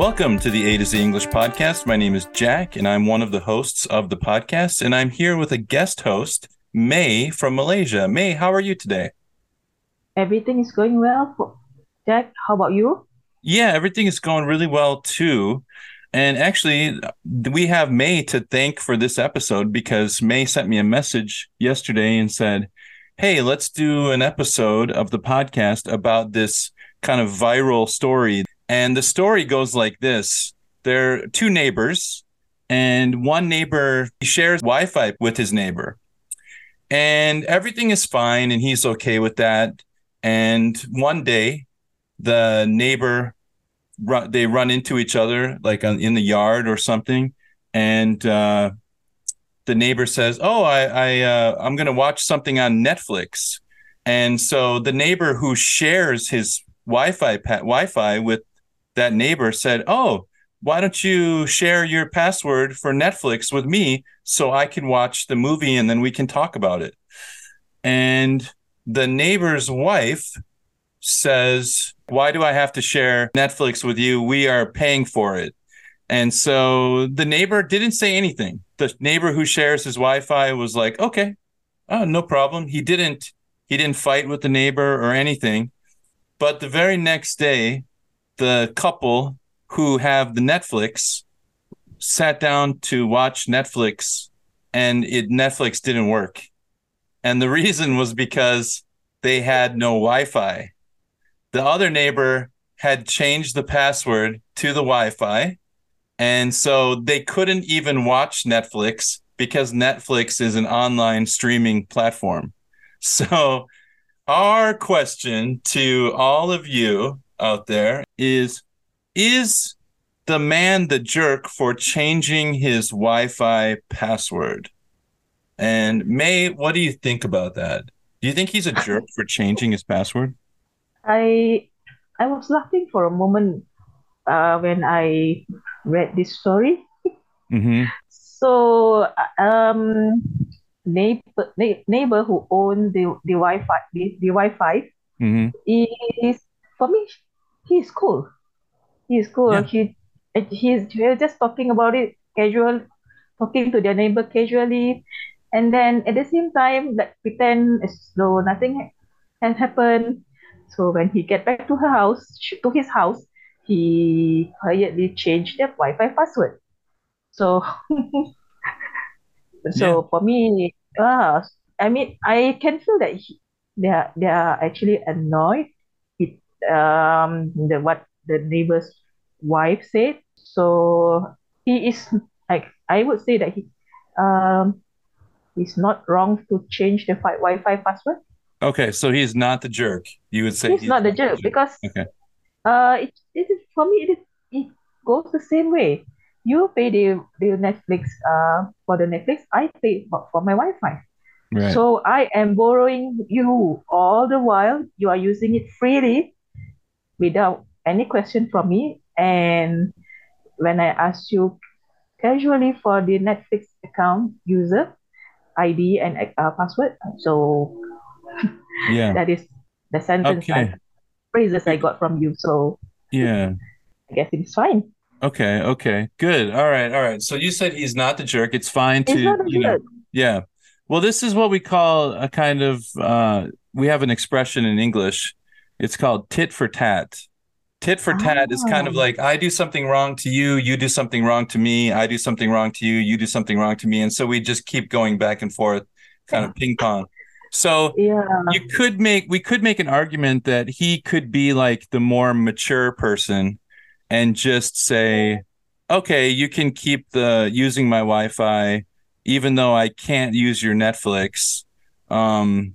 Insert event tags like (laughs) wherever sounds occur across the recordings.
Welcome to the A to Z English podcast. My name is Jack, and I'm one of the hosts of the podcast. And I'm here with a guest host, May from Malaysia. May, how are you today? Everything is going well. Jack, how about you? Yeah, everything is going really well too. And actually, we have May to thank for this episode because May sent me a message yesterday and said, Hey, let's do an episode of the podcast about this kind of viral story and the story goes like this there are two neighbors, and one neighbor shares Wi Fi with his neighbor. And everything is fine, and he's okay with that. And one day, the neighbor they run into each other like in the yard or something and uh, the neighbor says oh i, I uh, i'm going to watch something on netflix and so the neighbor who shares his wi-fi pa- wi-fi with that neighbor said, "Oh, why don't you share your password for Netflix with me so I can watch the movie and then we can talk about it?" And the neighbor's wife says, "Why do I have to share Netflix with you? We are paying for it." And so the neighbor didn't say anything. The neighbor who shares his Wi-Fi was like, "Okay, oh, no problem." He didn't he didn't fight with the neighbor or anything. But the very next day, the couple who have the Netflix sat down to watch Netflix and it Netflix didn't work. And the (laughs) reason was because they had no Wi-Fi. The other neighbor had changed the password to the Wi-Fi. And so they couldn't even watch Netflix because Netflix is an online streaming platform. (laughs) So our question to all of you out there is is the man the jerk for changing his Wi-Fi password? And May, what do you think about that? Do you think he's a jerk for changing his password? I I was laughing for a moment uh, when I read this story. Mm-hmm. So um, neighbor neighbor who owned the the Wi-Fi the, the Wi-Fi mm-hmm. is for me he's cool. He's cool. Yeah. He he's just talking about it casual, talking to their neighbor casually, and then at the same time, like pretend as though nothing has happened. So when he get back to her house, to his house, he quietly changed their Wi-Fi password. So, (laughs) so yeah. for me, uh, I mean, I can feel that he, they are they are actually annoyed um the what the neighbor's wife said. So he is like I would say that he um he's not wrong to change the fi- Wi-Fi password. Okay, so he's not the jerk. You would say he's, he's not, the jerk, jerk because okay. uh it, it is for me it is it goes the same way. You pay the the Netflix uh for the Netflix, I pay for, for my Wi-Fi. Right. So I am borrowing you all the while you are using it freely without any question from me. And when I ask you casually for the Netflix account user ID and uh, password, so (laughs) yeah, that is the sentence okay. I, phrases I got from you. So yeah, I guess it's fine. Okay, okay, good. All right, all right. So you said he's not the jerk. It's fine to, you know, yeah. Well, this is what we call a kind of uh, we have an expression in English it's called tit for tat. Tit for tat oh. is kind of oh. like I do something wrong to you, you do something wrong to me, I do something wrong to you, you do something wrong to me, and so we just keep going back and forth, kind of ping pong. So yeah. you could make we could make an argument that he could be like the more mature person and just say, okay, you can keep the using my Wi-Fi, even though I can't use your Netflix. Um,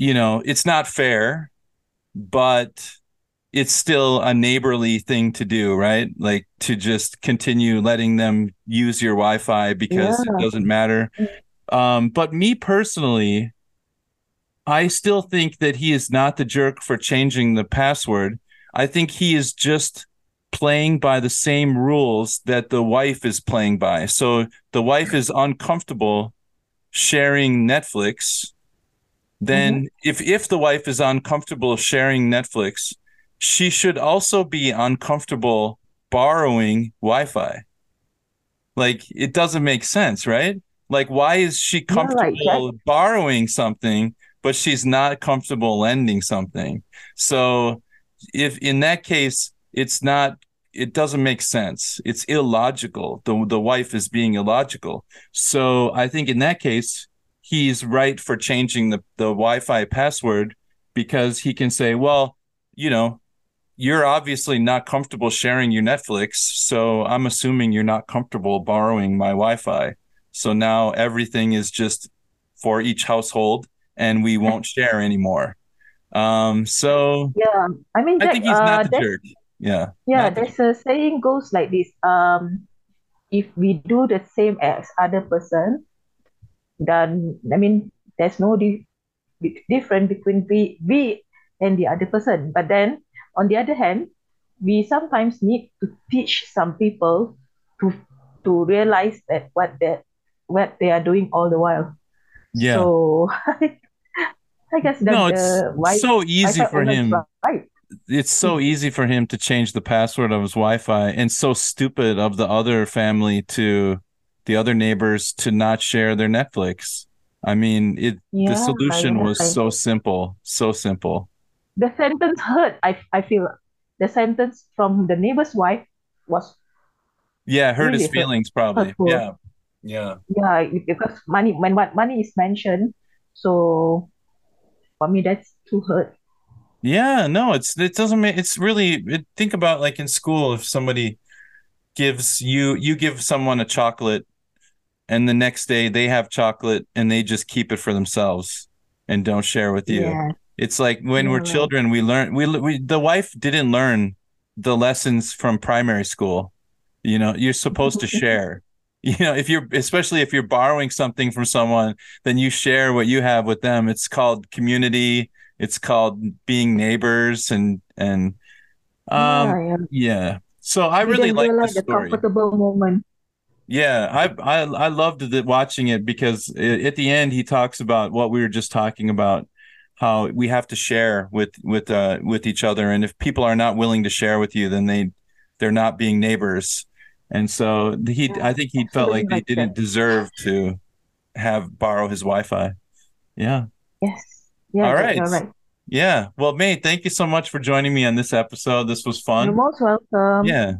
You know, it's not fair, but it's still a neighborly thing to do, right? Like to just continue letting them use your Wi-Fi because Yeah. it doesn't matter. Um, but me personally, I still think that he is not the jerk for changing the password. I think he is just playing by the same rules that the wife is playing by. So the wife is uncomfortable sharing Netflix. Then mm-hmm. if if the wife is uncomfortable sharing Netflix, she should also be uncomfortable borrowing Wi-Fi. Like it doesn't make sense, right? Like why is she Yeah, comfortable borrowing something but she's not comfortable lending something? So if in that case it's not it doesn't make sense. It's illogical. The the wife is being illogical. So I think in that case he's right for changing the the Wi-Fi password because he can say, well, you know, you're obviously not comfortable sharing your Netflix, so I'm assuming you're not comfortable borrowing my Wi-Fi. So now everything is just for each household and we won't share anymore. Um so Yeah, I mean, I think he's uh, not the jerk. Yeah. Yeah, not the there's a saying goes like this. Um, if we do the same as other person, then I mean, there's no di di- difference between we we and the other person. But then on the other hand, we sometimes need to teach some people to to realize that what that what they are doing all the while. Yeah. So (laughs) I guess that No, it's wife, so easy for him. right. It's so mm-hmm. easy for him to change the password of his Wi-Fi and so stupid of the other family to the other neighbors to not share their Netflix. I mean, it the solution yeah. was so simple, so simple. the sentence hurt. I I feel the sentence from the neighbor's wife was Yeah, hurt his Really hurt- feelings probably. hurtful. Yeah. Yeah. yeah because money when what money is mentioned. So for me that's too hurt. Yeah, no, it's it doesn't make it's really it, think about like in school if somebody gives you you give someone a chocolate and the next day they have chocolate and they just keep it for themselves and don't share with you. Yeah. It's like when Yeah, we're right. children we learn we, we the wife didn't learn the lessons from primary school. You know, you're supposed to (laughs) share. You know, if you're especially if you're borrowing something from someone, then you share what you have with them. It's called community. It's called being neighbors and and um yeah, yeah. So I really like the the story. comfortable moment. Yeah, I I I loved the, watching it because i at the end he talks about what we were just talking about, how we have to share with with uh with each other, and if people are not willing to share with you, then they they're not being neighbors, and so he I think he felt like they didn't deserve to have borrow his Wi-Fi. Yeah, Yes. Yeah, All Jack, right. you're right. yeah. Well, May, thank you so much for joining me on this episode. This was fun. You're most welcome. Yeah.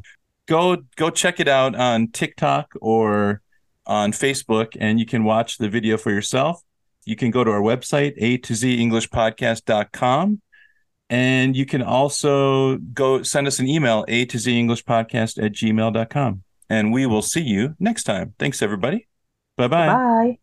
Go go check it out on TikTok or on Facebook and you can watch the video for yourself. You can go to our website, a to z english podcast.com. And you can also go send us an email, a to z english podcast at gmail.com. And we will see you next time. Thanks, everybody. Bye bye. Bye.